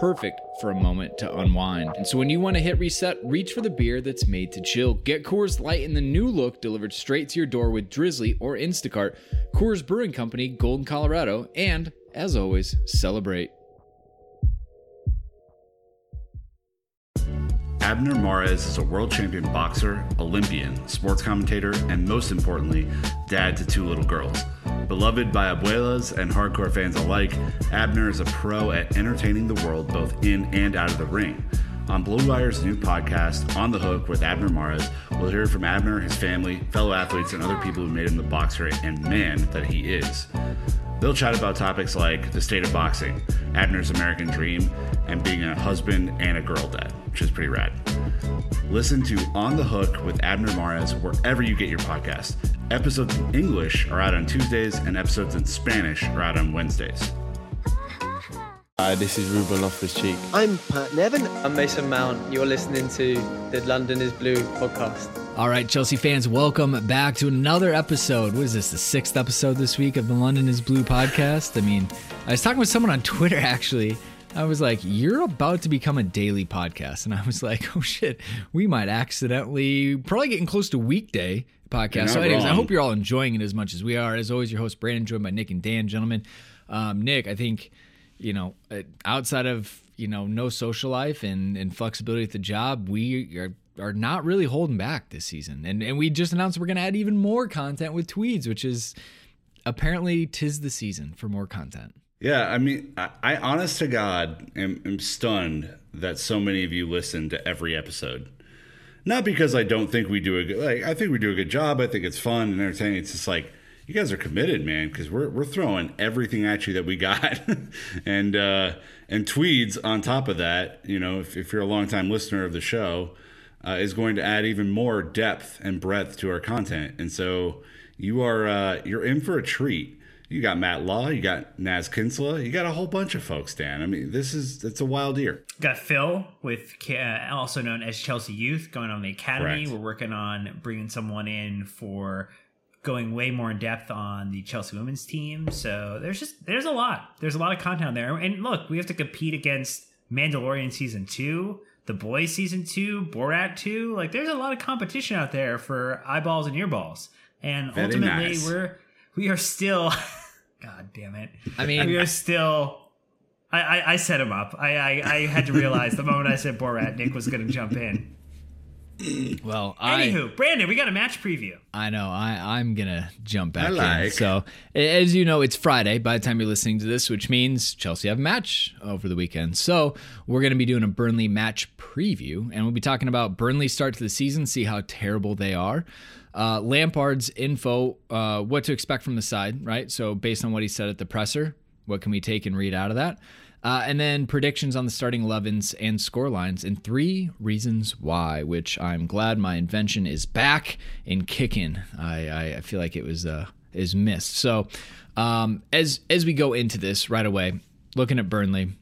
perfect for a moment to unwind. And so when you want to hit reset, reach for the beer that's made to chill. Get Coors Light in the new look delivered straight to your door with Drizly or Instacart. Coors Brewing Company, Golden, Colorado, and as always, celebrate. Abner Mares is a world champion boxer, Olympian, sports commentator, and most importantly, dad to two little girls. Beloved by abuelas and hardcore fans alike, Abner is a pro at entertaining the world both in and out of the ring. On Blue Wire's new podcast, On the Hook with Abner Mares, we'll hear from Abner, his family, fellow athletes, and other people who made him the boxer and man that he is. They'll chat about topics like the state of boxing, Abner's American dream, and being a husband and a girl dad, which is pretty rad. Listen to On the Hook with Abner Mares wherever you get your podcast. Episodes in English are out on Tuesdays, and episodes in Spanish are out on Wednesdays. Hi, this is Ruben Loftus-Cheek. I'm Pat Nevin. I'm Mason Mount. You're listening to the London is Blue podcast. All right, Chelsea fans, welcome back to another episode. What is this, the sixth episode this week of the London is Blue podcast? I mean, I was talking with someone on Twitter actually. I was like, You're about to become a daily podcast. And I was like, Oh shit, we might accidentally, probably getting close to weekday podcast. So, anyways, I hope you're all enjoying it as much as we are. As always, your host, Brandon, joined by Nick and Dan, gentlemen. Um, Nick, I think, you know, uh, outside of, you know, no social life and, and flexibility at the job, we are are not really holding back this season. And and we just announced we're going to add even more content with Tweeds, which is apparently tis the season for more content. Yeah, I mean, I, I honest to God am, am stunned that so many of you listen to every episode. Not because I don't think we do a good, like I think we do a good job. I think it's fun and entertaining. It's just like you guys are committed, man, because we're we're throwing everything at you that we got, and uh, and Tweeds on top of that. You know, if, if you're a longtime listener of the show, uh, is going to add even more depth and breadth to our content, and so you are uh, you're in for a treat. You got Matt Law, you got Naz Kinsella, you got a whole bunch of folks, Dan. I mean, this is it's a wild year. Got Phil with uh, also known as Chelsea Youth going on the academy. Correct. We're working on bringing someone in for going way more in depth on the Chelsea women's team. So there's just there's a lot. There's a lot of content there. And look, we have to compete against Mandalorian season 2, The Boys season 2, Borat 2. Like there's a lot of competition out there for eyeballs and earballs. And Very ultimately nice. we're we are still God damn it. I mean, we are still I, I, I set him up. I, I, I had to realize the moment I said Borat, Nick was going to jump in. well, I Anywho, Brandon, we got a match preview. I know. I, I'm going to jump back I in. So, as you know, it's Friday by the time you're listening to this, which means Chelsea have a match over the weekend. So, we're going to be doing a Burnley match preview, and we'll be talking about Burnley's start to the season, see how terrible they are. Uh, Lampard's info, uh, what to expect from the side, right? So, based on what he said at the presser, what can we take and read out of that? Uh, and then predictions on the starting 11s and score lines, and three reasons why, which I'm glad my invention is back and kicking. I, I, feel like it was uh, is missed. So um, as as we go into this right away, looking at Burnley,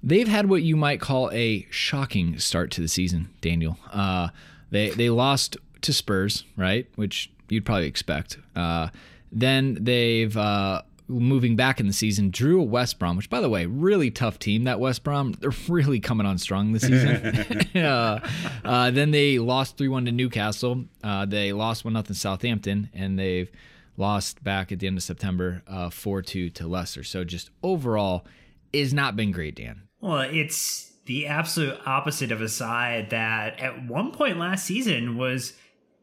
they've had what you might call a shocking start to the season. Daniel, uh, they they lost to Spurs, right, which you'd probably expect. Uh, then they've uh, moving back in the season, drew a West Brom, which by the way, really tough team. That West Brom, they're really coming on strong this season. uh, uh, then they lost three one to Newcastle. Uh, they lost one nothing Southampton, and they've lost back at the end of September four two to Leicester. So just overall is not been great, Dan. Well, it's the absolute opposite of a side that at one point last season was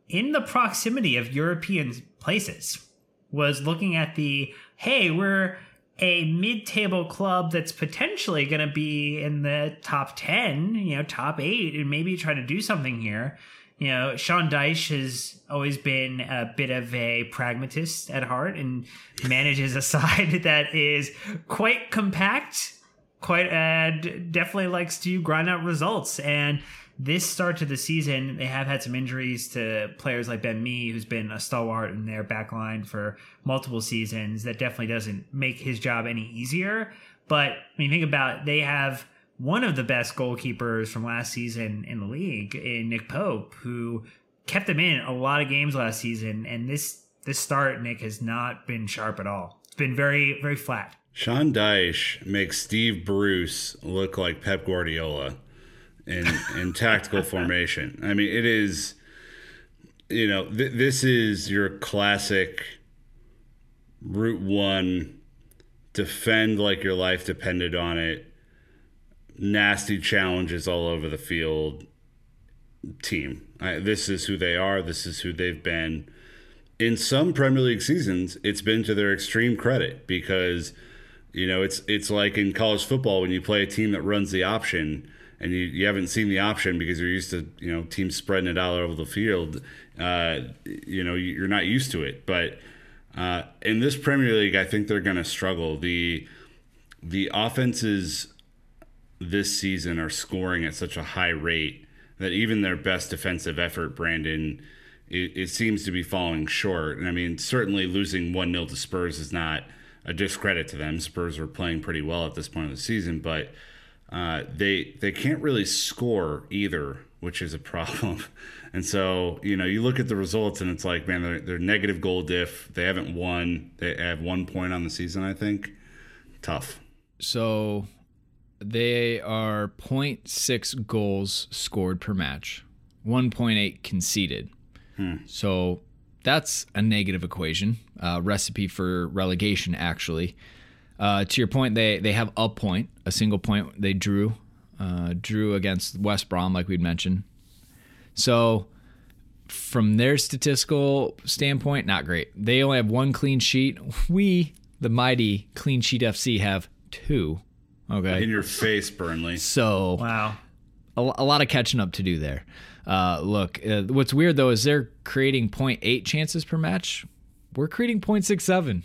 in the proximity of European places, was looking at the hey, we're a mid-table club that's potentially going to be in the top 10 you know top 8 and maybe try to do something here. You know sean dyche has always been a bit of a pragmatist at heart and manages a side that is quite compact quite uh, and definitely likes to grind out results. And this start to the season, they have had some injuries to players like Ben Mee, who's been a stalwart in their back line for multiple seasons. That definitely doesn't make his job any easier. But when you think about it, they have one of the best goalkeepers from last season in the league, in Nick Pope, who kept them in a lot of games last season. And this this start, Nick, has not been sharp at all. It's been very, very flat. Sean Dyche makes Steve Bruce look like Pep Guardiola in in tactical formation. I mean, it is you know th- this is your classic route one defend like your life depended on it nasty challenges all over the field team I, this is who they are this is who they've been in some premier league seasons it's been to their extreme credit because you know it's it's like in college football when you play a team that runs the option and you, you haven't seen the option because you're used to you know teams spreading it out over the field. Uh, you know you're not used to it, but uh, in this Premier League, I think they're going to struggle. the The offenses this season are scoring at such a high rate that even their best defensive effort, Brandon, it, it seems to be falling short. And I mean, certainly losing one 0 to Spurs is not a discredit to them. Spurs are playing pretty well at this point of the season, but uh, they they can't really score either, which is a problem. And so you know you look at the results and it's like man they're, they're negative goal diff. They haven't won. They have one point on the season. I think tough. So they are 0.6 goals scored per match, 1.8 conceded. Hmm. So that's a negative equation, uh, recipe for relegation, actually. Uh, to your point, they they have a point, a single point they drew, uh, drew against West Brom, like we'd mentioned. So, from their statistical standpoint, not great. They only have one clean sheet. We, the mighty Clean Sheet FC, have two. Okay, in your face, Burnley. So wow, a, a lot of catching up to do there. Uh, look, uh, what's weird though is they're creating 0.8 chances per match. We're creating 0.67.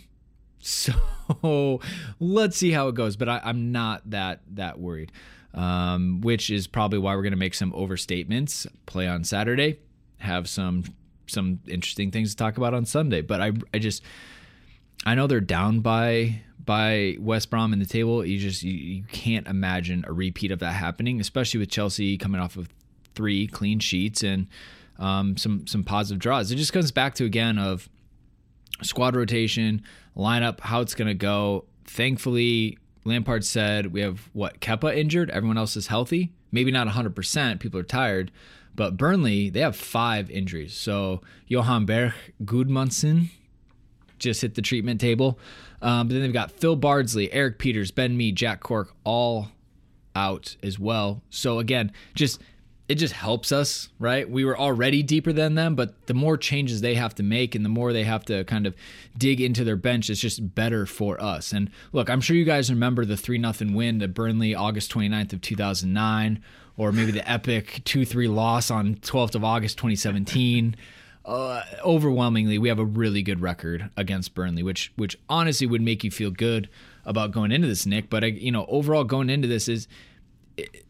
So let's see how it goes. But I, am not that that worried. Um, which is probably why we're going to make some overstatements. Play on Saturday, have some some interesting things to talk about on Sunday. But I I just I know they're down by by West Brom in the table. You just you, you can't imagine a repeat of that happening, especially with Chelsea coming off of three clean sheets and um, some some positive draws. It just comes back to again of squad rotation, lineup, how it's going to go. Thankfully, Lampard said we have what Kepa injured, everyone else is healthy. Maybe not 100%, people are tired, but Burnley, they have five injuries. So Johann Berg Gudmundsson just hit the treatment table. Um, but then they've got Phil Bardsley, Erik Pieters, Ben Mee, Jack Cork all out as well. So again, just it just helps us, right? We were already deeper than them, but the more changes they have to make and the more they have to kind of dig into their bench, it's just better for us. And look, I'm sure you guys remember the 3 0 win to Burnley August 29th of 2009, or maybe the epic 2 3 loss on 12th of August 2017. Uh, overwhelmingly, we have a really good record against Burnley, which which honestly would make you feel good about going into this, Nick. But you know, overall, going into this is it,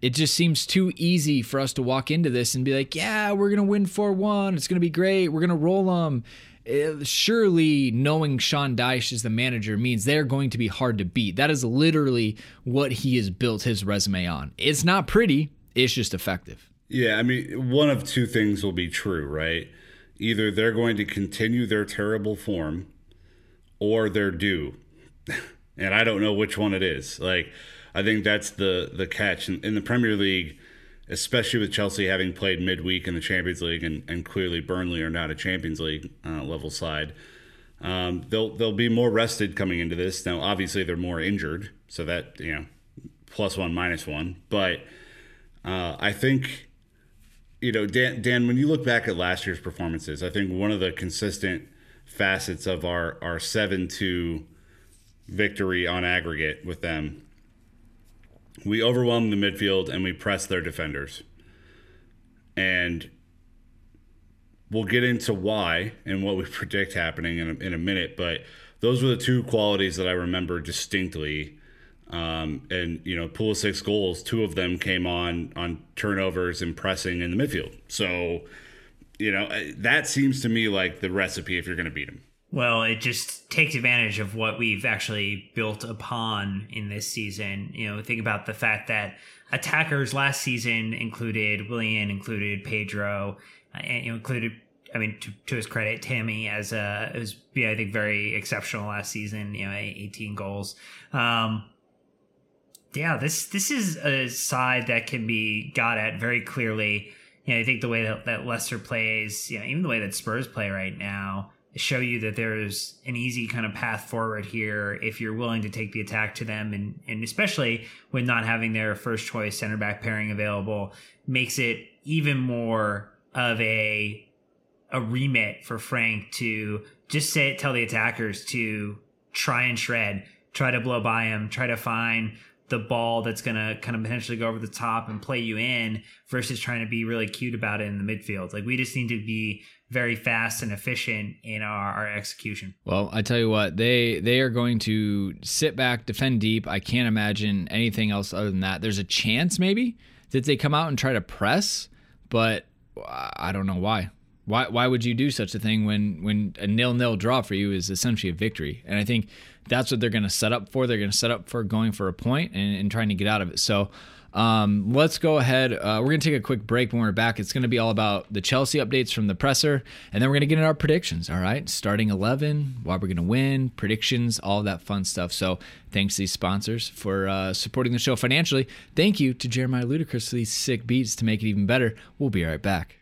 it just seems too easy for us to walk into this and be like, yeah, we're going to win 4 1. It's going to be great. We're going to roll them. Uh, surely knowing Sean Dyche is the manager means they're going to be hard to beat. That is literally what he has built his resume on. It's not pretty, it's just effective. Yeah, I mean, one of two things will be true, right? Either they're going to continue their terrible form or they're due. and I don't know which one it is. Like, I think that's the the catch in, in, the Premier League, especially with Chelsea having played midweek in the Champions League, and, and clearly Burnley are not a Champions League uh, level side. Um, they'll they'll be more rested coming into this. Now, obviously, they're more injured, So that, you know, plus one, minus one. But uh, I think, you know, Dan, Dan, when you look back at last year's performances, I think one of the consistent facets of our, our 7 2 victory on aggregate with them, we overwhelmed the midfield and we pressed their defenders. And we'll get into why and what we predict happening in a, in a minute, but those were the two qualities that I remember distinctly. Um, and you know, pool of six goals, two of them came on on turnovers and pressing in the midfield. So, you know, that seems to me like the recipe if you're going to beat them. Well, it just takes advantage of what we've actually built upon in this season. You know, think about the fact that attackers last season included Willian, included Pedro, uh, and you know, included I mean, to, to his credit, Tammy as a was yeah, I think very exceptional last season. You know, eighteen goals. Um, yeah, this this is a side that can be got at very clearly. You know, I think the way that, that Leicester plays, you know, even the way that Spurs play right now, show you that there's an easy kind of path forward here if you're willing to take the attack to them and and especially with not having their first choice center back pairing available makes it even more of a a remit for Frank to just say tell the attackers to try and shred, try to blow by him, try to find the ball that's going to kind of potentially go over the top and play you in versus trying to be really cute about it in the midfield. Like we just need to be very fast and efficient in our, our execution. Well, I tell you what, they they are going to sit back, defend deep. I can't imagine anything else other than that. There's a chance maybe that they come out and try to press, but I don't know why. Why why would you do such a thing when when a nil nil draw for you is essentially a victory? And I think that's what they're going to set up for. They're going to set up for going for a point and, and trying to get out of it. So um, let's go ahead. Uh, we're going to take a quick break when we're back. It's going to be all about the Chelsea updates from the presser, and then we're going to get into our predictions. All right, starting 11, why we're going to win, predictions, all that fun stuff. So thanks to these sponsors for uh, supporting the show financially. Thank you to Jeremiah Ludacris for these sick beats to make it even better. We'll be right back.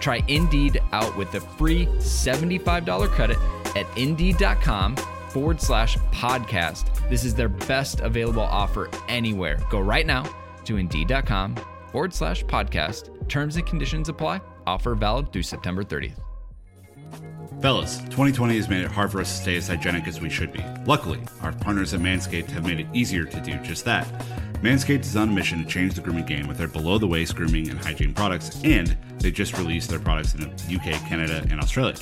Try Indeed out with the free $75 credit at indeed.com forward slash podcast. This is their best available offer anywhere. Go right now to indeed.com forward slash podcast. Terms and conditions apply. Offer valid through September 30th. Fellas, 2020 has made it hard for us to stay as hygienic as we should be. Luckily, our partners at Manscaped have made it easier to do just that. Manscaped is on a mission to change the grooming game with their below the waist grooming and hygiene products, and they just released their products in the UK, Canada, and Australia.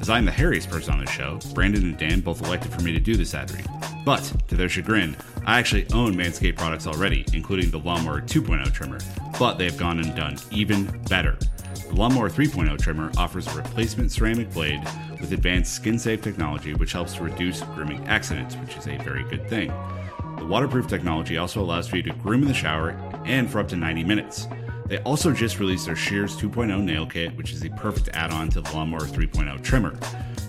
As I'm the hairiest person on the show, Brandon and Dan both elected for me to do this ad read. But, to their chagrin, I actually own Manscaped products already, including the Lawnmower 2.0 trimmer, but they have gone and done even better. The Lawnmower 3.0 trimmer offers a replacement ceramic blade with advanced skin safe technology, which helps to reduce grooming accidents, which is a very good thing. The waterproof technology also allows for you to groom in the shower and for up to 90 minutes. They also just released their Shears 2.0 nail kit, which is the perfect add on to the Lawnmower 3.0 trimmer.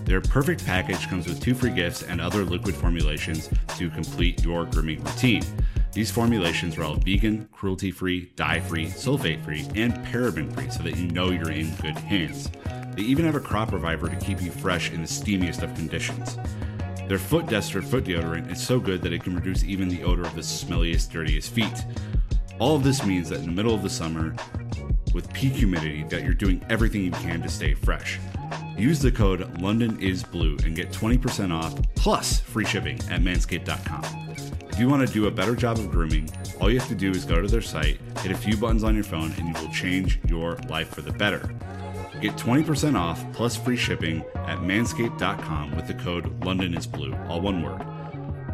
Their perfect package comes with two free gifts and other liquid formulations to complete your grooming routine. These formulations are all vegan, cruelty free, dye free, sulfate free, and paraben free so that you know you're in good hands. They even have a crop reviver to keep you fresh in the steamiest of conditions. Their foot Dester foot deodorant is so good that it can reduce even the odor of the smelliest, dirtiest feet. All of this means that in the middle of the summer, with peak humidity, that you're doing everything you can to stay fresh. Use the code London is Blue and get 20% off plus free shipping at manscaped.com. If you want to do a better job of grooming, all you have to do is go to their site, hit a few buttons on your phone, and you will change your life for the better. Get 20% off plus free shipping at manscaped.com with the code London is Blue, all one word.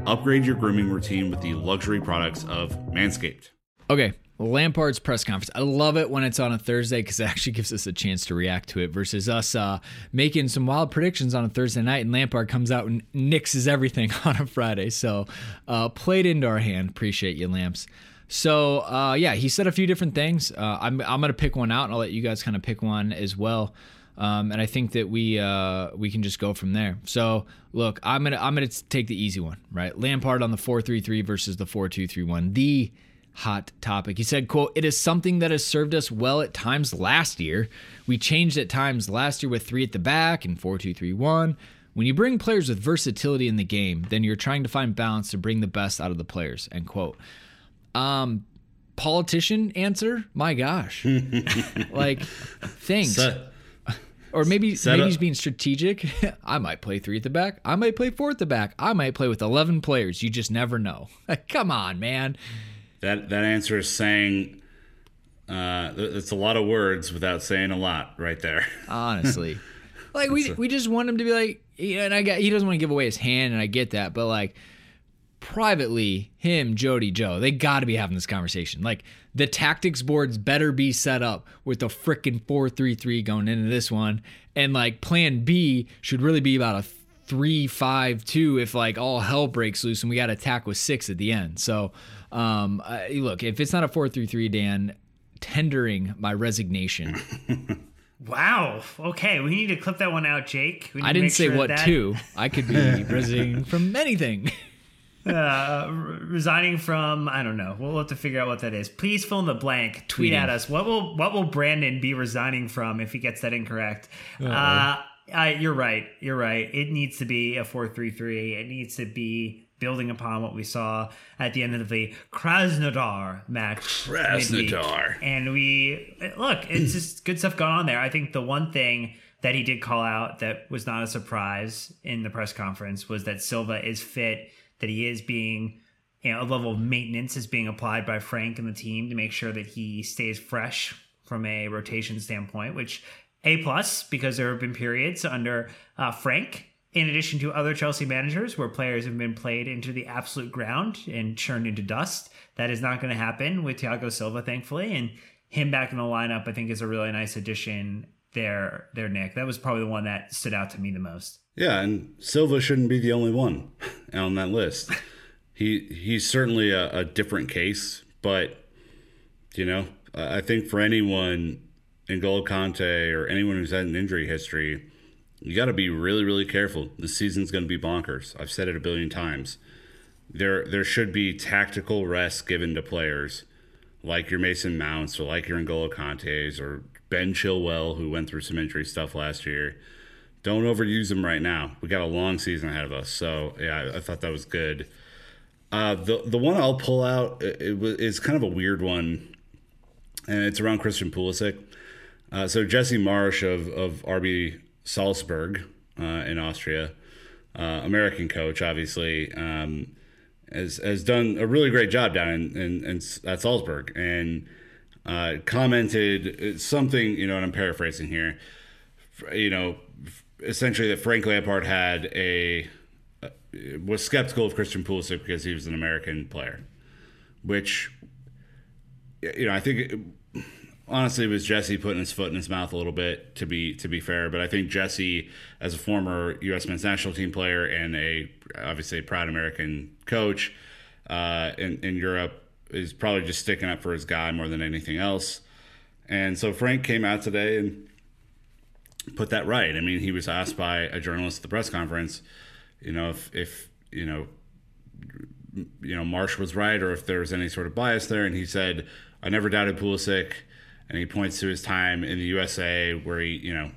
Upgrade your grooming routine with the luxury products of Manscaped. Okay, Lampard's press conference. I love it when it's on a Thursday because it actually gives us a chance to react to it versus us uh, making some wild predictions on a Thursday night and Lampard comes out and nixes everything on a Friday. So uh, played into our hand. Appreciate you, Lamps. So uh, yeah, he said a few different things. Uh, I'm I'm gonna pick one out and I'll let you guys kind of pick one as well. Um, and I think that we uh, we can just go from there. So look, I'm gonna I'm gonna take the easy one, right? Lampard on the four three three versus the four two three one. The hot topic. He said, quote, it is something that has served us well at times last year. We changed at times last year with three at the back and four two three one. When you bring players with versatility in the game, then you're trying to find balance to bring the best out of the players. End quote. Um, politician answer. My gosh, like thanks. Set, or maybe maybe up- he's being strategic. I might play three at the back. I might play four at the back. I might play with eleven players. You just never know. Come on, man. that that answer is saying uh, it's a lot of words without saying a lot right there. Honestly, like we we just want him to be like, yeah, and I got he doesn't want to give away his hand, and I get that, but like privately, him, Jody, Joe, they got to be having this conversation. Like the tactics boards better be set up with the frickin' four three three going into this one, and like Plan B should really be about a three five two if like all hell breaks loose and we got to attack with six at the end. So, um, uh, look, if it's not a four three three, Dan, tendering my resignation. Wow. Okay, we need to clip that one out, Jake. I didn't say sure what that, to. I could be resigning from anything. Uh, resigning from I don't know. We'll have to figure out what that is. Please fill in the blank. Tweet Tweeting. at us. What will what will Brandon be resigning from if he gets that incorrect? Uh, you're right. You're right. It needs to be a four three three. It needs to be building upon what we saw at the end of the Krasnodar match. midweek. Krasnodar. And we look. It's just good stuff going on there. I think the one thing that he did call out that was not a surprise in the press conference was that Silva is fit, that he is being, you know, a level of maintenance is being applied by Frank and the team to make sure that he stays fresh from a rotation standpoint, which a plus because there have been periods under uh, Frank, in addition to other Chelsea managers, where players have been played into the absolute ground and churned into dust. That is not going to happen with Thiago Silva, thankfully, and him back in the lineup, I think, is a really nice addition there. There, Nick. That was probably the one that stood out to me the most. Yeah, and Silva shouldn't be the only one on that list. he he's certainly a, a different case, but you know, I think for anyone N'Golo Kante or anyone who's had an injury history, you got to be really really careful. The season's going to be bonkers. I've said it a billion times. There there should be tactical rest given to players like your Mason Mounts or like your N'Golo Kantes or Ben Chilwell who went through some injury stuff last year don't overuse them right now. We got a long season ahead of us, so yeah, I, I thought that was good. Uh, the the one I'll pull out it, it is kind of a weird one, and it's around Christian Pulisic. Uh, so Jesse Marsch of of RB Salzburg uh, in Austria, uh, American coach, obviously, um, has has done a really great job down in, in, in at Salzburg, and uh, commented something. You know, and I'm paraphrasing here. You know, essentially that Frank Lampard had a was skeptical of Christian Pulisic because he was an American player, which you know I think honestly it was Jesse putting his foot in his mouth a little bit to be to be fair, but I think Jesse as a former U.S. men's national team player and a obviously a proud American coach uh, in in Europe is probably just sticking up for his guy more than anything else. And so Frank came out today and put that right. I mean, he was asked by a journalist at the press conference, you know, if if you know, you know, Marsch was right or if there was any sort of bias there, and he said, "I never doubted Pulisic," and he points to his time in the USA where he, you know,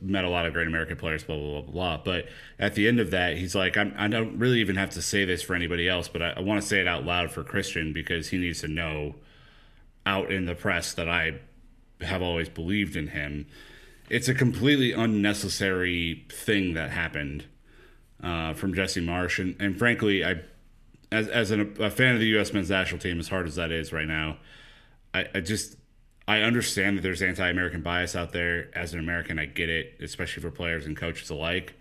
met a lot of great American players, blah blah blah blah. But at the end of that, he's like, I'm, I don't really even have to say this for anybody else, but I, I want to say it out loud for Christian because he needs to know out in the press that I have always believed in him it's a completely unnecessary thing that happened uh, from Jesse Marsch, and, and frankly, I as as an, a fan of the U.S. men's national team, as hard as that is right now, I, I just I understand that there's anti-American bias out there. As an American, I get it, especially for players and coaches alike.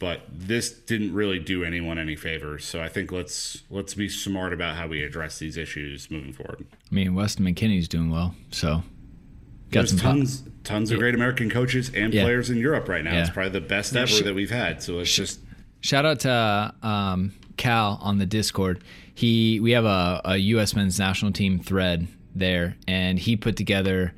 But this didn't really do anyone any favors. So I think let's let's be smart about how we address these issues moving forward. I mean, Weston McKennie's doing well, so got There's some pop- tons tons of great American coaches and Yeah. players in Europe right now. Yeah. It's probably the best ever that we've had. So let's just Shout out to um, Cal on the Discord. He we have a, a U.S. men's national team thread there, and he put together,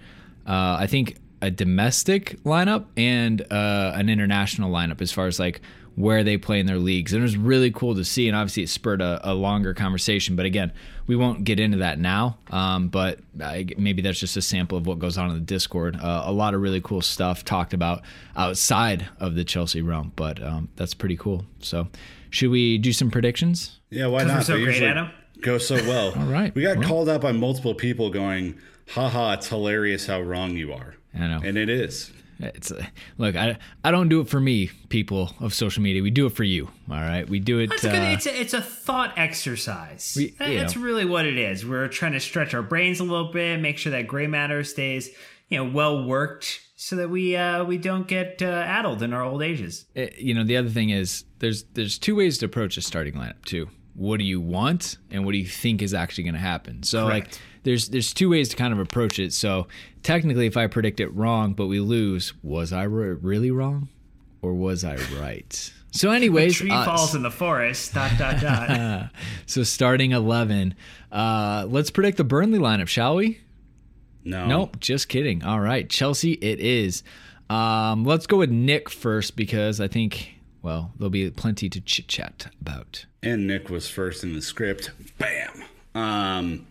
uh, I think, a domestic lineup and uh, an international lineup as far as like where they play in their leagues, and it was really cool to see. And obviously, it spurred a, a longer conversation. But again, we won't get into that now. Um, but I, maybe that's just a sample of what goes on in the Discord. Uh, a lot of really cool stuff talked about outside of the Chelsea realm, but um, that's pretty cool. So, should we do some predictions? Yeah, why 'Cause we're not? so They great usually at 'em. Go so well. All right. We got Well. called out by multiple people going, haha, it's hilarious how wrong you are. I know. And it is. It's uh, look, I I don't do it for me, people of social media. We do it for you. All right, we do it. A good, uh, it's a, it's a thought exercise. We- That- that's know. really what it is. We're trying to stretch our brains a little bit, make sure that gray matter stays, you know, well worked, so that we uh, we don't get uh, addled in our old ages. it- eh, you know, the other thing is there's there's two ways to approach a starting lineup too. What do you want, and what do you think is actually going to happen? So like, Correct. There's there's two ways to kind of approach it. So technically, if I predict it wrong, but we lose, was I re- really wrong, or was I right? So, anyways, Tree uh, falls in the forest. Dot dot dot. so starting eleven, uh, let's predict the Burnley lineup, shall we? No. Nope, just kidding. All right, Chelsea, it is. Um, let's go with Nick first because I think, well, there'll be plenty to chit chat about. And Nick was first in the script. Bam. Um,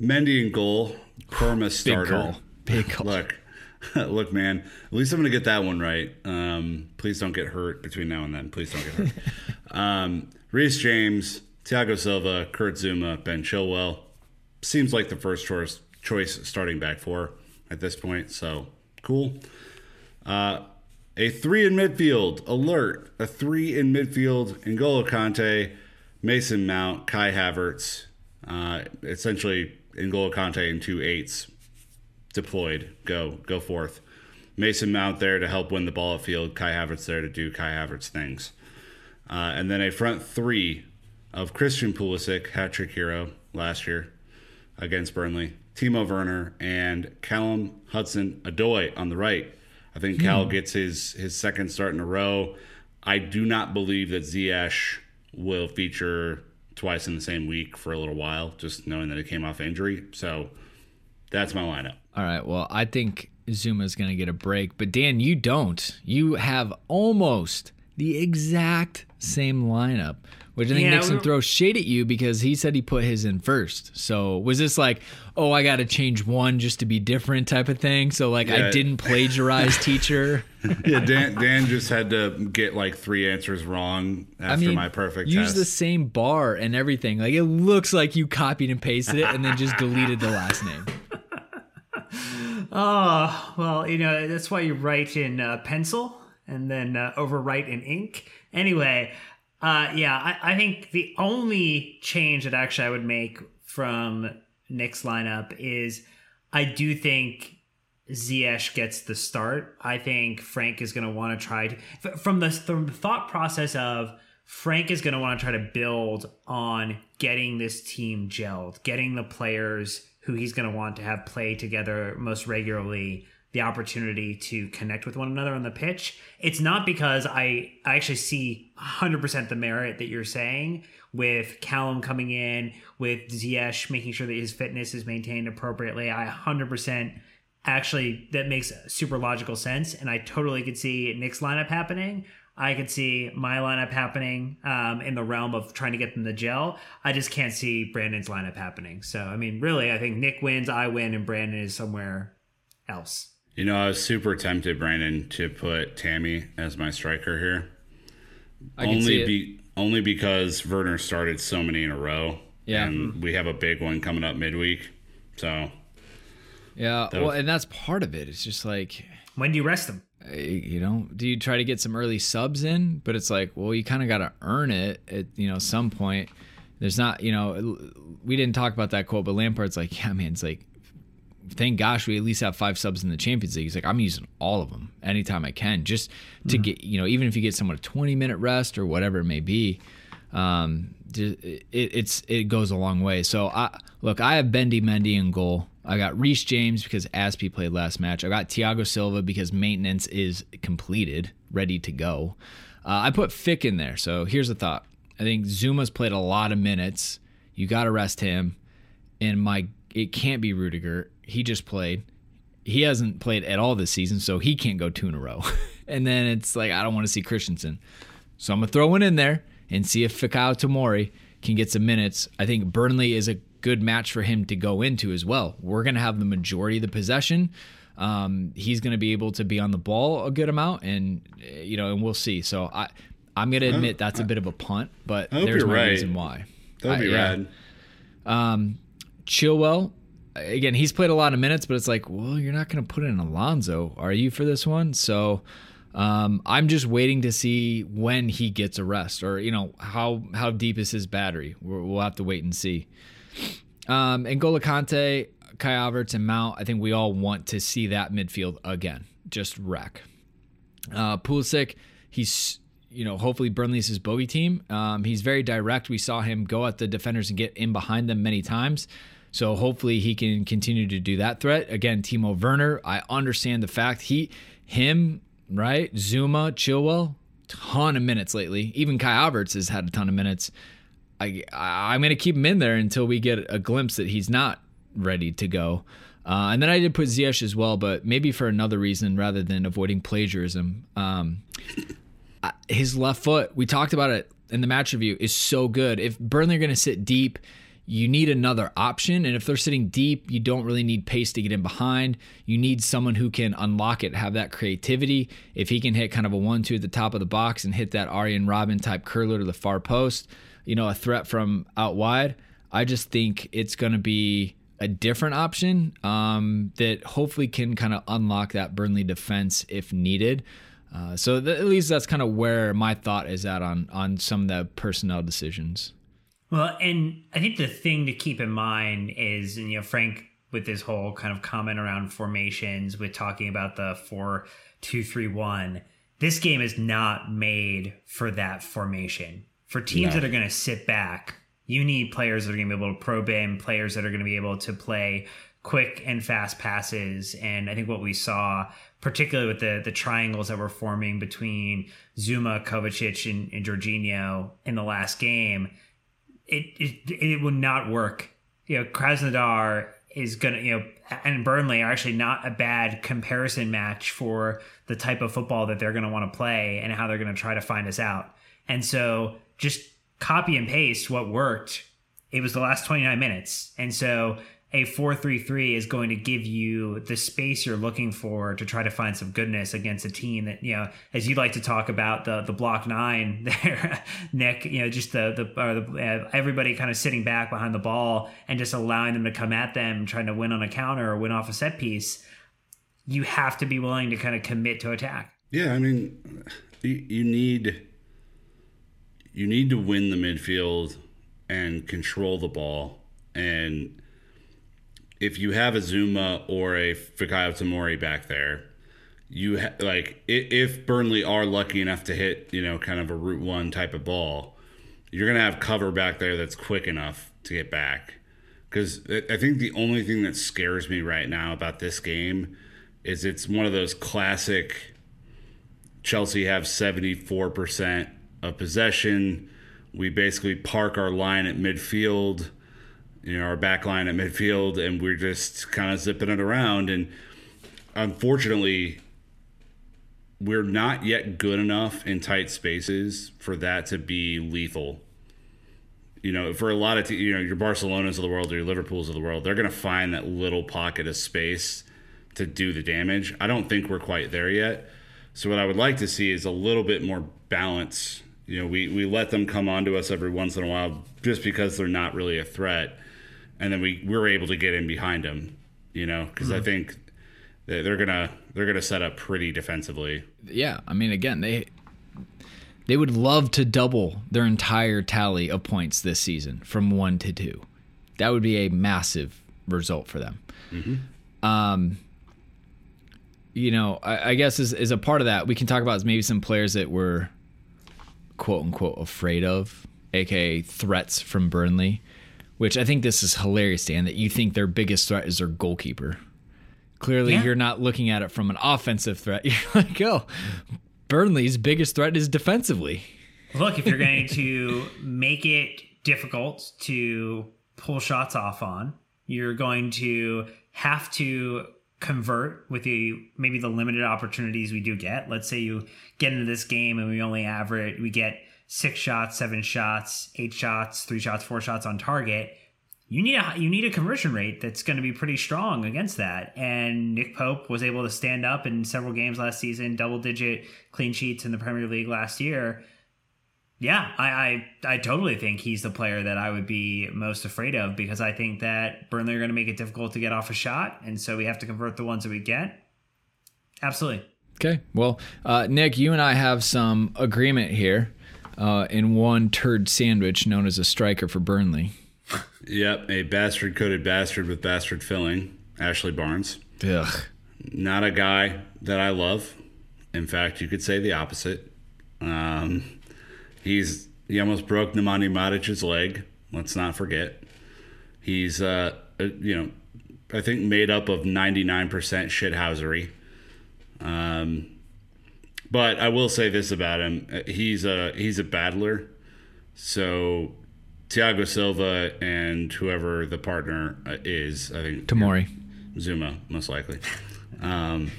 Mendy in goal. Perma starter. Big call. Big call. Look, look, man. At least I'm gonna get that one right. Um, please don't get hurt between now and then. Please don't get hurt. um, Reece James, Thiago Silva, Kurt Zouma, Ben Chilwell. Seems like the first choice choice starting back four at this point. So cool. Uh, a three in midfield. Alert. A three in midfield. N'Golo Kante, Mason Mount, Kai Havertz. Uh, essentially, N'Golo Kante and two eights deployed. Go, go forth. Mason Mount there to help win the ball at field. Kai Havertz there to do Kai Havertz things. Uh, and then a front three of Christian Pulisic, hat trick hero last year against Burnley. Timo Werner and Callum Hudson Odoi on the right. I think Cal gets his his second start in a row. I do not believe that Ziyech will feature twice in the same week for a little while, just knowing that he came off injury. So that's my lineup. All right, well, I think Zouma's going to get a break, but Dan, you don't. You have almost the exact same lineup, which I think Yeah, Nixon we- throws shade at you because he said he put his in first. So was this like, oh, I got to change one just to be different type of thing? So like I didn't plagiarize, teacher. Yeah, Dan, Dan just had to get like three answers wrong after I mean, my perfect use test. the same bar and everything. Like it looks like you copied and pasted it and then just deleted the last name. Oh, well, you know, that's why you write in uh, pencil and then uh, overwrite in ink. Anyway, uh, yeah, I, I think the only change that actually I would make from Nick's lineup is I do think Ziyech gets the start. I think Frank is going to want to try to, from the, from the thought process of Frank is going to want to try to build on getting this team gelled, getting the players who he's going to want to have play together most regularly the opportunity to connect with one another on the pitch. It's not because I, I actually see 100% the merit that you're saying with Callum coming in, with Ziyech making sure that his fitness is maintained appropriately. I 100% actually that makes super logical sense and i totally could see nick's lineup happening i could see my lineup happening um, in the realm of trying to get them to gel i just can't see brandon's lineup happening so i mean really i think nick wins i win and brandon is somewhere else You know, I was super tempted, Brandon, to put Tammy as my striker here. I can only see it. be only because Werner started so many in a row. Yeah. And we have a big one coming up midweek. So Yeah, That well, was- and that's part of it. It's just like when do you rest them uh, you know, do you try to get some early subs in? But it's like, well, you kind of got to earn it at you know some point. there's not, you know, we didn't talk about that quote, but Lampard's like, yeah, man, it's like, thank gosh we at least have five subs in the Champions League. He's like, I'm using all of them anytime I can, just to mm-hmm. get, you know, even if you get someone a 20 minute rest or whatever it may be, um, it, it's it goes a long way. So I look, I have Bendy Mendy in goal. I got Reece James because Azpi played last match. I got Thiago Silva because maintenance is completed, ready to go. Uh, I put Fick in there. So here's the thought. I think Zouma's played a lot of minutes. You got to rest him. And my it can't be Rudiger. He just played. He hasn't played at all this season, so he can't go two in a row. and then it's like I don't want to see Christensen. So I'm gonna throw one in there and see if Fikayo Tomori can get some minutes. I think Burnley is a good match for him to go into as well. We're going to have the majority of the possession. Um, he's going to be able to be on the ball a good amount, and you know, and we'll see. So I, I'm going to admit that's a bit of a punt, but there's my right. reason why. That'd be rad. Um, Chilwell, again, he's played a lot of minutes, but it's like, well, you're not going to put in Alonso, are you for this one? So um, I'm just waiting to see when he gets a rest, or you know how how deep is his battery. we will have to wait and see. Um, N'Golo Kante, Kai Havertz, and Mount. I think we all want to see that midfield again, just wreck. Uh, Pulisic, he's you know hopefully Burnley's his bogey team. Um, he's very direct. We saw him go at the defenders and get in behind them many times. So hopefully he can continue to do that threat. Again, Timo Werner, I understand the fact he him right? Zouma, Chilwell, ton of minutes lately. Even Kai Havertz has had a ton of minutes. I, I am gonna keep him in there until we get a glimpse that he's not ready to go. Uh, and then I did put Ziyech as well, but maybe for another reason rather than avoiding plagiarism. Um, his left foot, we talked about it in the match review, is so good. If Burnley are going to sit deep, you need another option. And if they're sitting deep, you don't really need pace to get in behind. You need someone who can unlock it, have that creativity. If he can hit kind of a one two at the top of the box and hit that Arjen Robben type curler to the far post, you know, a threat from out wide, I just think it's going to be a different option um, that hopefully can kind of unlock that Burnley defense if needed. Uh, so th- at least that's kind of where my thought is at on on some of the personnel decisions. Well, and I think the thing to keep in mind is, you know, Frank with this whole kind of comment around formations, with talking about the four two three one. This game is not made for that formation. For teams no. that are going to sit back, you need players that are going to be able to probe in, players that are going to be able to play quick and fast passes. And I think what we saw, particularly with the the triangles that were forming between Zouma, Kovacic, and, and Jorginho in the last game it, it it would not work. You know, Krasnodar is gonna you know and Burnley are actually not a bad comparison match for the type of football that they're going to want to play and how they're going to try to find us out. And so just copy and paste what worked. It was the last 29 minutes. And so a 4-3-3 is going to give you the space you're looking for to try to find some goodness against a team that you know as you like to talk about the the block nine there Nick you know just the the, the uh, everybody kind of sitting back behind the ball and just allowing them to come at them trying to win on a counter or win off a set piece you have to be willing to kind of commit to attack. Yeah i mean you, you need you need to win the midfield and control the ball and if you have a Zouma or a Fikayo Tomori back there, you ha- like if Burnley are lucky enough to hit, you know, kind of a route one type of ball, you're gonna have cover back there that's quick enough to get back. Because I think the only thing that scares me right now about this game is it's one of those classic. Chelsea have seventy four percent of possession. We basically park our line at midfield you know, our back line at midfield, and we're just kind of zipping it around. And unfortunately, we're not yet good enough in tight spaces for that to be lethal. You know, for a lot of, you know, your Barcelonas of the world or your Liverpools of the world, they're going to find that little pocket of space to do the damage. I don't think we're quite there yet. So what I would like to see is a little bit more balance. You know, we, we let them come onto us every once in a while just because they're not really a threat and then we, we were able to get in behind them, you know, because mm-hmm. I think they're gonna they're gonna set up pretty defensively. Yeah, I mean, again, they They would love to double their entire tally of points this season from one to two. That would be a massive result for them. Um, you know, I, I guess as, as a part of that, we can talk about maybe some players that we're quote unquote afraid of, aka threats from Burnley. Which I think this is hilarious, Dan, that you think their biggest threat is their goalkeeper. Clearly, Yeah. you're not looking at it from an offensive threat. You're like, oh, Burnley's biggest threat is defensively. Look, if you're going to make it difficult to pull shots off on, you're going to have to convert with the maybe the limited opportunities we do get. Let's say you get into this game and we only average we get six shots, seven shots, eight shots, three shots, four shots on target. You need a you need a conversion rate that's going to be pretty strong against that. And Nick Pope was able to stand up in several games last season, double digit clean sheets in the Premier League last year. Yeah, I, I I totally think he's the player that I would be most afraid of because I think that Burnley are going to make it difficult to get off a shot, and so we have to convert the ones that we get. Absolutely. Okay. Well, uh, Nick, you and I have some agreement here uh, in one turd sandwich known as a striker for Burnley. Yep, a bastard coated bastard with bastard filling, Ashley Barnes. Ugh. Not a guy that I love. In fact, you could say the opposite. Um, he's he almost broke Nemanja Matic's leg. Let's not forget. He's uh, uh, you know, I think made up of ninety nine percent shithousery. Um, but I will say this about him: Uh, he's a he's a battler. So Thiago Silva and whoever the partner uh, is, I think Tomori. Zouma, most likely. Um,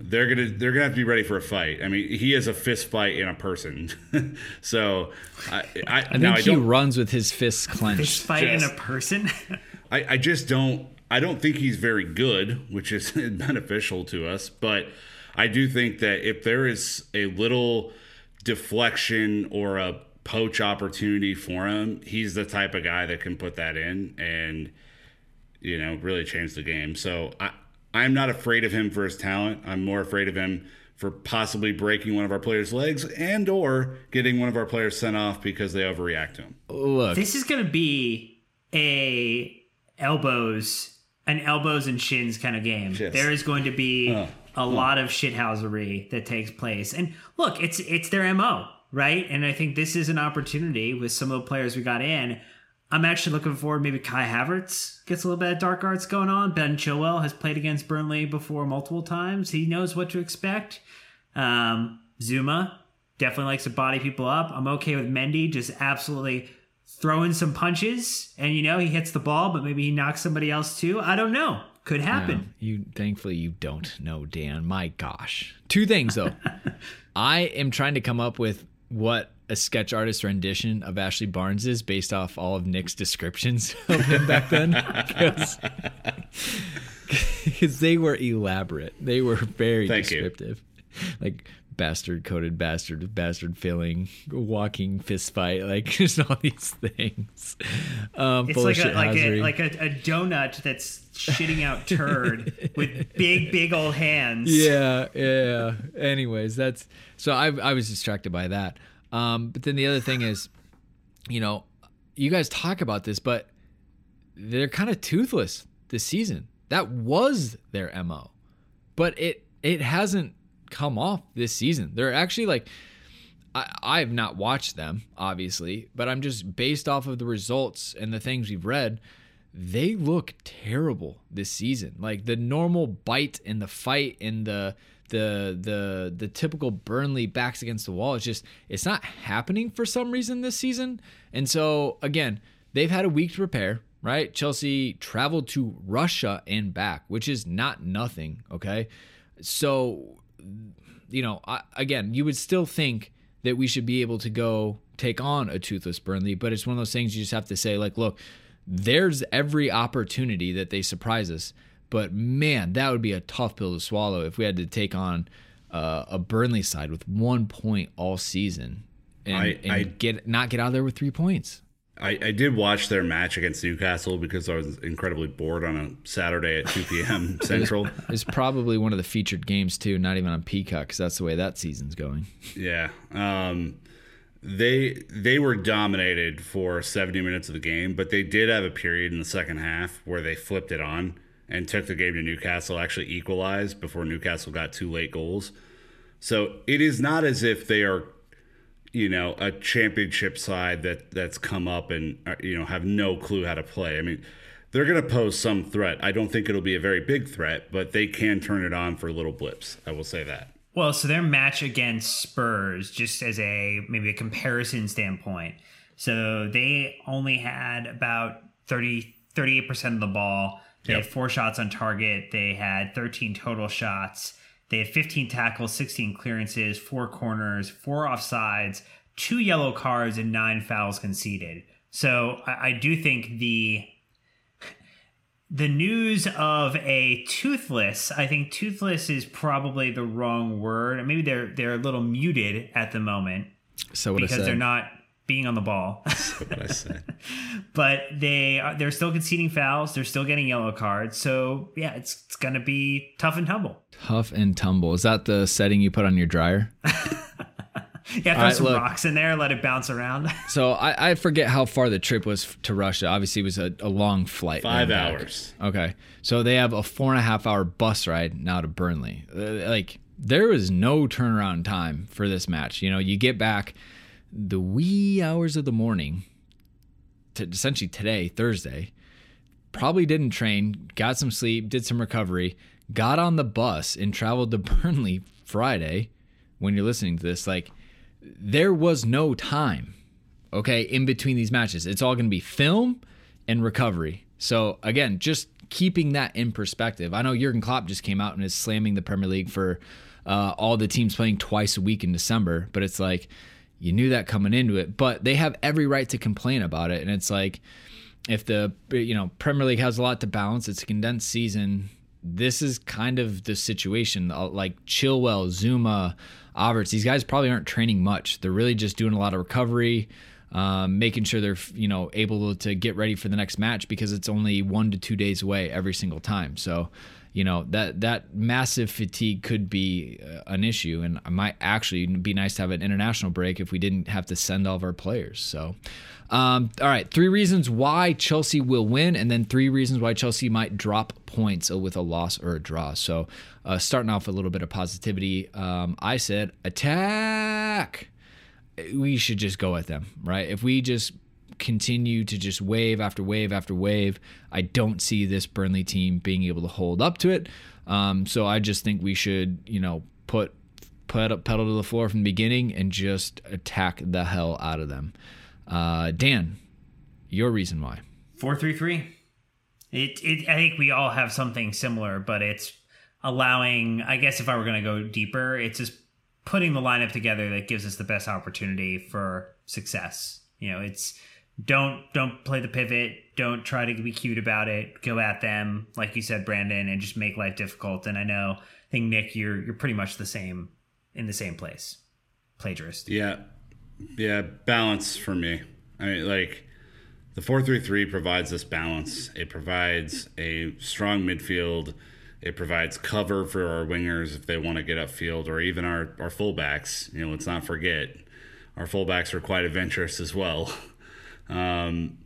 they're gonna they're gonna have to be ready for a fight. I mean, he is a fist fight in a person. so I I, I think now I he runs with his fists This clenched. fight in a person. I, I just don't I don't think he's very good, which is beneficial to us. But I do think that if there is a little deflection or a poach opportunity for him, he's the type of guy that can put that in and you know really change the game. So I I'm not afraid of him for his talent. I'm more afraid of him for possibly breaking one of our players' legs and or getting one of our players sent off because they overreact to him. Look, this is going to be a elbows an elbows and shins kind of game. Yes. There is going to be Uh, a lot of shithousery that takes place. And look, it's it's their MO, right? And I think this is an opportunity with some of the players we got in. I'm actually looking forward. Maybe Kai Havertz gets a little bit of dark arts going on. Ben Chilwell has played against Burnley before multiple times. He knows what to expect. Um, Zouma definitely likes to body people up. I'm okay with Mendy just absolutely throwing some punches, and you know he hits the ball, but maybe he knocks somebody else too. I don't know. Could happen. You thankfully you don't know, Dan. My gosh. Two things though. I am trying to come up with what a sketch artist rendition of Ashley Barnes is based off all of Nick's descriptions of him back then. Because they were elaborate. They were very Thank you. descriptive. Like bastard coated bastard, bastard filling, walking fist fight, like just all these things. Um, It's like a like a like a, a donut that's shitting out turd with big big old hands. yeah, yeah. Anyways, that's so I I was distracted by that. Um, but then the other thing is, you know, you guys talk about this, but they're kind of toothless this season. That was their mo, but it it hasn't come off this season. They're actually like. I, have not watched them, obviously, but I'm just based off of the results and the things we've read. They look terrible this season. Like the normal bite and the fight and the the the the typical Burnley backs against the wall. It's just it's not happening for some reason this season. And so again, they've had a week to prepare. Right? Chelsea traveled to Russia and back, which is not nothing. Okay, so you know, I, again, you would still think that we should be able to go take on a toothless Burnley, but it's one of those things you just have to say, like, look, there's every opportunity that they surprise us, but man, that would be a tough pill to swallow if we had to take on uh, a Burnley side with one point all season and, I- and I- get not get out of there with three points. I, I did watch their match against Newcastle because I was incredibly bored on a Saturday at 2 p.m. Central. It's probably one of the featured games too, not even on Peacock, because that's the way that season's going. Yeah. Um, they they were dominated for 70 minutes of the game, but they did have a period in the second half where they flipped it on and took the game to Newcastle, actually equalized before Newcastle got two late goals. So it is not as if they are, you know, a championship side that that's come up and uh, you know have no clue how to play. I mean, they're going to pose some threat. I don't think it'll be a very big threat, but they can turn it on for little blips. I will say that. Well, so their match against Spurs, just as a maybe a comparison standpoint, so they only had about 30, 38% of the ball. They Yep. had four shots on target. They had 13 total shots. They had 15 tackles, 16 clearances, four corners, four offsides, two yellow cards, and nine fouls conceded. So I, I do think the the news of a toothless i think toothless is probably the wrong word maybe they're they're a little muted at the moment So what because they're not being on the ball What I say. but they are, they're still conceding fouls they're still getting yellow cards so yeah it's, it's gonna be tough and tumble Tough and tumble. Is that the setting you put on your dryer? yeah throw right, some look. rocks in there let it bounce around So I, I forget how far the trip was to Russia. Obviously, it was a, a long flight. Five there and back. hours. Okay, so they have a four and a half hour bus ride now to Burnley. Uh, like there was no turnaround time for this match. You know, you get back the wee hours of the morning, to essentially today, Thursday. Probably didn't train, got some sleep, did some recovery, got on the bus and traveled to Burnley Friday. When you're listening to this, like there was no time okay in between these matches it's all going to be film and recovery so again just keeping that in perspective i know jurgen klopp just came out and is slamming the premier league for uh, all the teams playing twice a week in december but it's like you knew that coming into it but they have every right to complain about it and it's like if the you know Premier League has a lot to balance, it's a condensed season. This is kind of the situation. Uh, Like Chilwell, Zouma, Havertz, these guys probably aren't training much. They're really just doing a lot of recovery, um, making sure they're you know able to get ready for the next match because it's only one to two days away every single time. So you know that that massive fatigue could be uh, an issue. And it might actually be nice to have an international break if we didn't have to send all of our players. So um, all right. Three reasons why chelsea will win and then three reasons why chelsea might drop points with a loss or a draw. So uh, starting off with a little bit of positivity um, i said attack. We should just go at them, right? If we just continue to just wave after wave after wave, I don't see this Burnley team being able to hold up to it. Um, so I just think we should, you know, put put up pedal to the floor from the beginning and just attack the hell out of them. Uh, Dan, your reason why? Four three three. It, it. I think we all have something similar, but it's allowing. I guess if I were going to go deeper, it's just putting the lineup together that gives us the best opportunity for success. You know, it's don't don't play the pivot. Don't try to be cute about it. Go at them, like you said, Brandon, and just make life difficult. And I know, I think Nick, you're you're pretty much the same in the same place. Plagiarist. Yeah, yeah, balance for me. I mean, like the four three three provides this balance. It provides a strong midfield. It provides cover for our wingers if they want to get upfield, or even our our fullbacks. You know, let's not forget our fullbacks are quite adventurous as well. Um,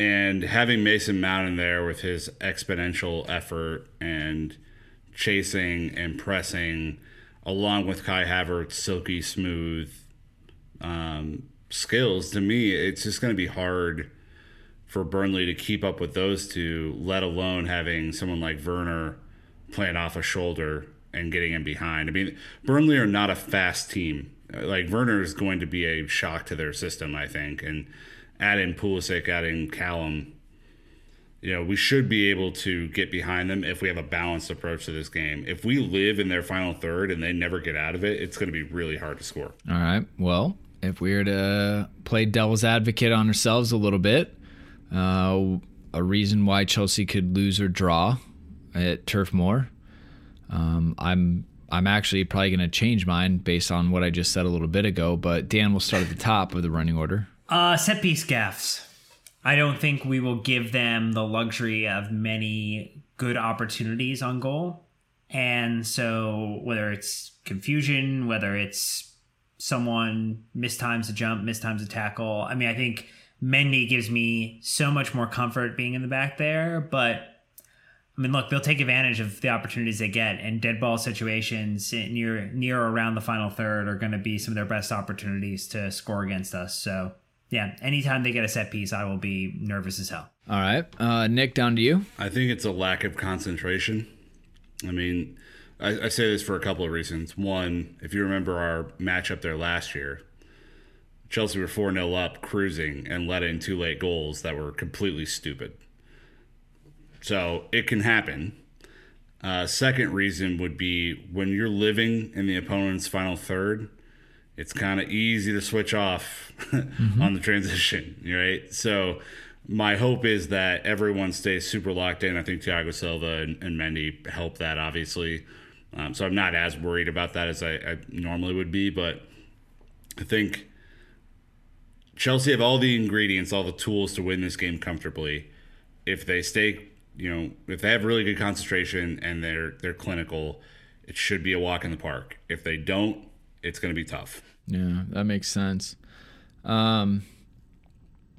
and having Mason Mount in there with his exponential effort and chasing and pressing, along with Kai Havertz's silky smooth um, skills, to me, it's just going to be hard for Burnley to keep up with those two, let alone having someone like Werner playing off a shoulder and getting in behind. I mean, Burnley are not a fast team. Like Werner is going to be a shock to their system, I think, and adding Pulisic, adding Callum, you know, we should be able to get behind them if we have a balanced approach to this game. If we live in their final third and they never get out of it, it's going to be really hard to score. All right. Well, if we were to play devil's advocate on ourselves a little bit, uh, a reason why Chelsea could lose or draw at Turf Moor, um, I'm I'm actually probably going to change mine based on what I just said a little bit ago. But Dan will start at the top of the running order. Uh, set piece gaffs. I don't think we will give them the luxury of many good opportunities on goal. And so, whether it's confusion, whether it's someone mistimes a jump, mistimes a tackle, I mean, I think Mendy gives me so much more comfort being in the back there. But I mean, look, they'll take advantage of the opportunities they get, and dead ball situations near near or around the final third are going to be some of their best opportunities to score against us. So, yeah, anytime they get a set piece, I will be nervous as hell. All right, uh, Nick, down to you. I think it's a lack of concentration. I mean, I, I say this for a couple of reasons. One, if you remember our matchup there last year, Chelsea were 4 0 up, cruising, and let in two late goals that were completely stupid. So it can happen. Uh, second reason would be when you're living in the opponent's final third, it's kind of easy to switch off mm-hmm. on the transition, right? So my hope is that everyone stays super locked in. I think Thiago Silva and, and Mendy help that, obviously. Um, so I'm not as worried about that as I, I normally would be, but I think Chelsea have all the ingredients, all the tools to win this game comfortably. If they stay, you know, if they have really good concentration and they're they're clinical, it should be a walk in the park. If they don't, it's going to be tough. Yeah, that makes sense. Um,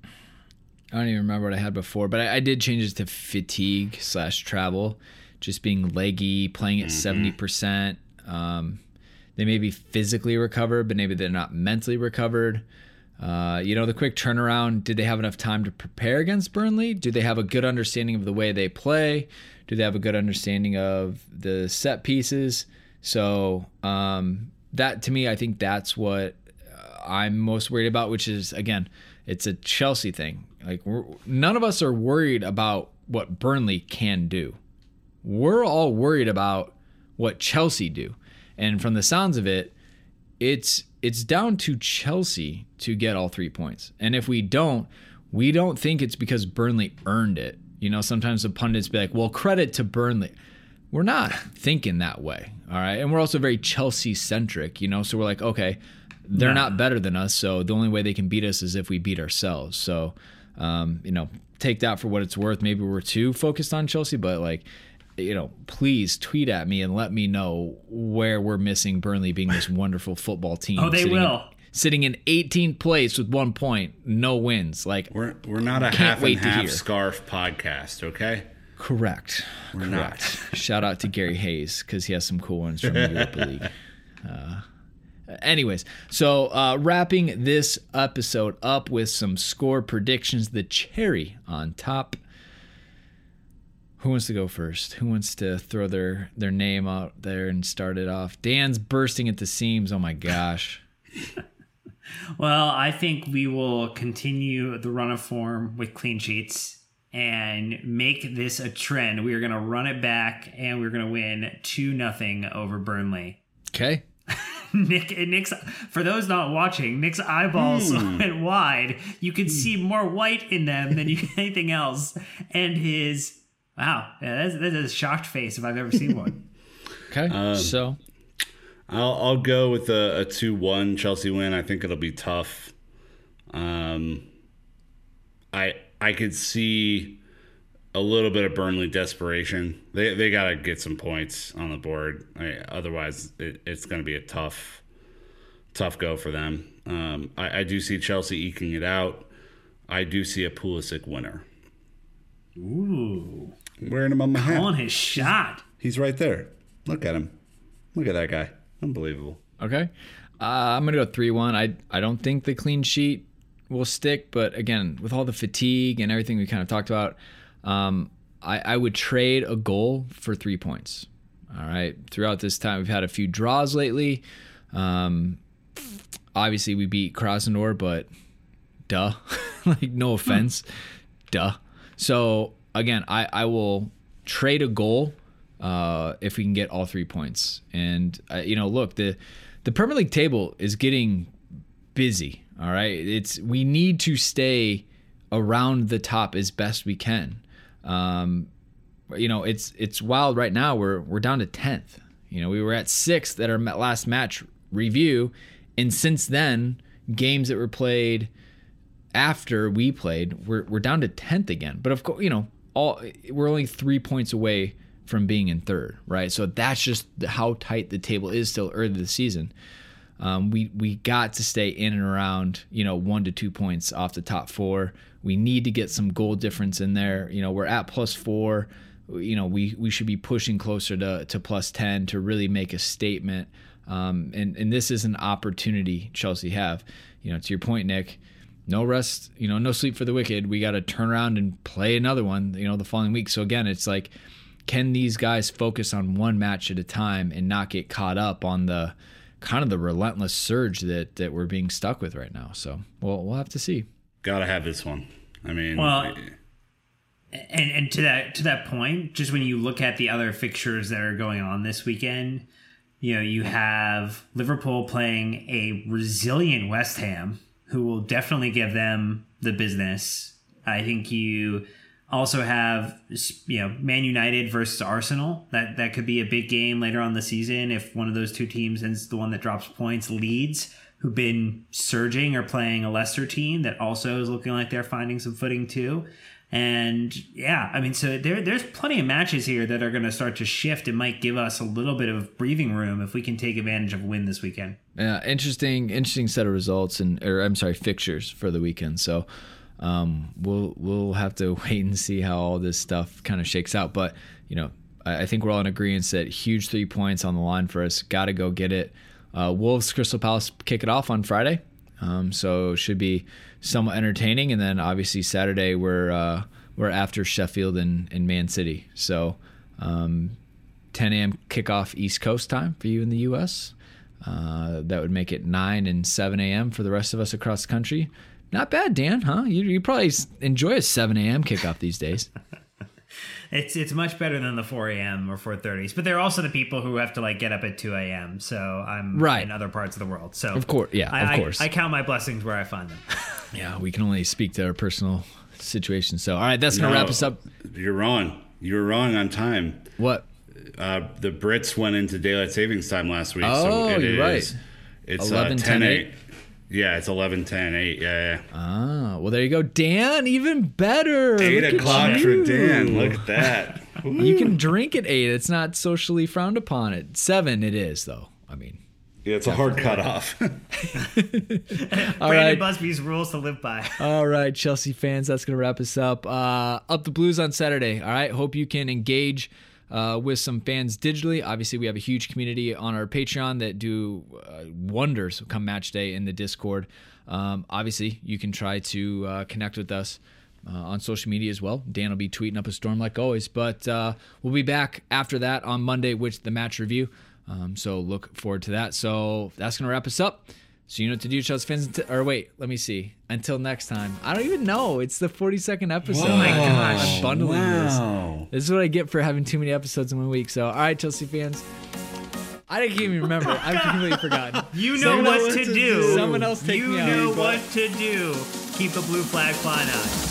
I don't even remember what I had before, but I, I did change it to fatigue slash travel, just being leggy, playing at 70 mm-hmm. percent. Um, they may be physically recovered, but maybe they're not mentally recovered. Uh, you know, the quick turnaround. Did they have enough time to prepare against Burnley? Do they have a good understanding of the way they play? Do they have a good understanding of the set pieces? So um, that to me, I think that's what uh, I'm most worried about. Which is again, it's a Chelsea thing. Like none of us are worried about what Burnley can do. We're all worried about what Chelsea do. And from the sounds of it, it's it's down to Chelsea to get all three points. And if we don't, we don't think it's because Burnley earned it. You know, sometimes the pundits be like, well, credit to Burnley. We're not thinking that way. All right. And we're also very Chelsea centric, you know, so we're like, okay, they're not better than us. So the only way they can beat us is if we beat ourselves. So, um, you know, take that for what it's worth. Maybe we're too focused on Chelsea, but like, you know, please tweet at me and let me know where we're missing Burnley being this wonderful football team. Oh, they will. In, sitting in 18th place with one point, no wins. Like we're we're not a half and half scarf podcast, okay? Correct. We're Correct. Not. Shout out to Gary Hayes because he has some cool ones from the Europa League. Uh, anyways, so uh, wrapping this episode up with some score predictions, the cherry on top. Who wants to go first? Who wants to throw their their name out there and start it off? Dan's bursting at the seams. Oh my gosh. well, I think we will continue the run of form with clean sheets and make this a trend. We are going to run it back and we're going to win 2 nothing over Burnley. Okay. Nick Nick's for those not watching, Nick's eyeballs hmm. went wide. You could see more white in them than you, anything else, and his Wow, yeah, that's, that's a shocked face if I've ever seen one. okay, um, so I'll I'll go with a, a two one Chelsea win. I think it'll be tough. Um, I I could see a little bit of Burnley desperation. They they got to get some points on the board. I, otherwise, it, it's going to be a tough tough go for them. Um, I, I do see Chelsea eking it out. I do see a Pulisic winner. Ooh. Wearing him on my hat. On his shot. He's right there. Look at him. Look at that guy. Unbelievable. Okay. Uh, I'm going to go 3 1. I, I don't think the clean sheet will stick, but again, with all the fatigue and everything we kind of talked about, um, I, I would trade a goal for three points. All right. Throughout this time, we've had a few draws lately. Um, obviously, we beat Krasnodar, but duh. like, no offense. duh. So again, I, I will trade a goal uh, if we can get all three points. And uh, you know, look the the Premier League table is getting busy. All right, it's we need to stay around the top as best we can. Um, you know, it's it's wild right now. We're we're down to tenth. You know, we were at sixth at our last match review, and since then, games that were played after we played, we're we're down to tenth again. But of course, you know, all we're only three points away from being in third, right? So that's just how tight the table is still early the season. Um, we we got to stay in and around, you know, one to two points off the top four. We need to get some goal difference in there. You know, we're at plus four. You know, we we should be pushing closer to to plus ten to really make a statement. Um, and and this is an opportunity Chelsea have. You know, to your point, Nick. No rest, you know, no sleep for the wicked. We got to turn around and play another one, you know, the following week. So again, it's like, can these guys focus on one match at a time and not get caught up on the kind of the relentless surge that that we're being stuck with right now? So, well, we'll have to see. Gotta have this one. I mean, Well, and and to that to that point, just when you look at the other fixtures that are going on this weekend, you know, you have Liverpool playing a resilient West Ham, who will definitely give them the business. I think you also have you know Man United versus Arsenal. That that could be a big game later on the season if one of those two teams ends the one that drops points. Leeds, who've been surging, or playing a lesser team that also is looking like they're finding some footing too. And yeah, I mean, so there there's plenty of matches here that are going to start to shift. It might give us a little bit of breathing room if we can take advantage of a win this weekend. Yeah, interesting, interesting set of results and or I'm sorry, fixtures for the weekend. So um, we'll we'll have to wait and see how all this stuff kind of shakes out. But you know, I, I think we're all in agreement that huge three points on the line for us. Got to go get it. Uh, Wolves Crystal Palace kick it off on Friday, um, so should be somewhat entertaining. And then obviously Saturday we're uh, we're after Sheffield and, and Man City. So um, 10 a.m. kickoff East Coast time for you in the U.S. Uh, that would make it 9 and 7 a.m. for the rest of us across the country. Not bad, Dan, huh? You, you probably enjoy a 7 a.m. kickoff these days. It's it's much better than the 4 a.m. or 4:30s, but they're also the people who have to like get up at 2 a.m. So I'm Right. in other parts of the world. So Of course, yeah, I, of course. I, count my blessings where I find them. yeah, we can only speak to our personal situation. So, all right, that's going to no, wrap us up. You're wrong. You're wrong on time. What? Uh, the Brits went into daylight savings time last week. Oh, so it you're is- right. It's 11, 11, 10, 8. Yeah, it's 11, 10, 8. Yeah, yeah. Ah, well, there you go. Dan, even better. 8 Look o'clock for. Dan. Look at that. You can drink at 8. It's not socially frowned upon. At 7, it is, though. I mean, Yeah, it's a hard cutoff. all Brandon right. Busby's rules to live by. All right, Chelsea fans, that's going to wrap us up. Uh, up the Blues on Saturday. All right, hope you can engage uh, with some fans digitally. Obviously, we have a huge community on our Patreon that do uh, wonders come match day in the Discord. Um, obviously, you can try to uh, connect with us. Uh, on social media as well. Dan will be tweeting up a storm like always, but uh, we'll be back after that on Monday with the match review. Um, so look forward to that. So that's gonna wrap us up. So you know what to do, Chelsea fans. Until, or wait, let me see. Until next time. I don't even know. It's the 42nd episode. Oh my gosh, I'm bundling Wow. this. This is what I get for having too many episodes in one week. So all right, Chelsea fans. I didn't even remember. I've completely forgotten. You know Someone what to do. Someone else take you me out. You know what to do. Keep the blue flag flying out.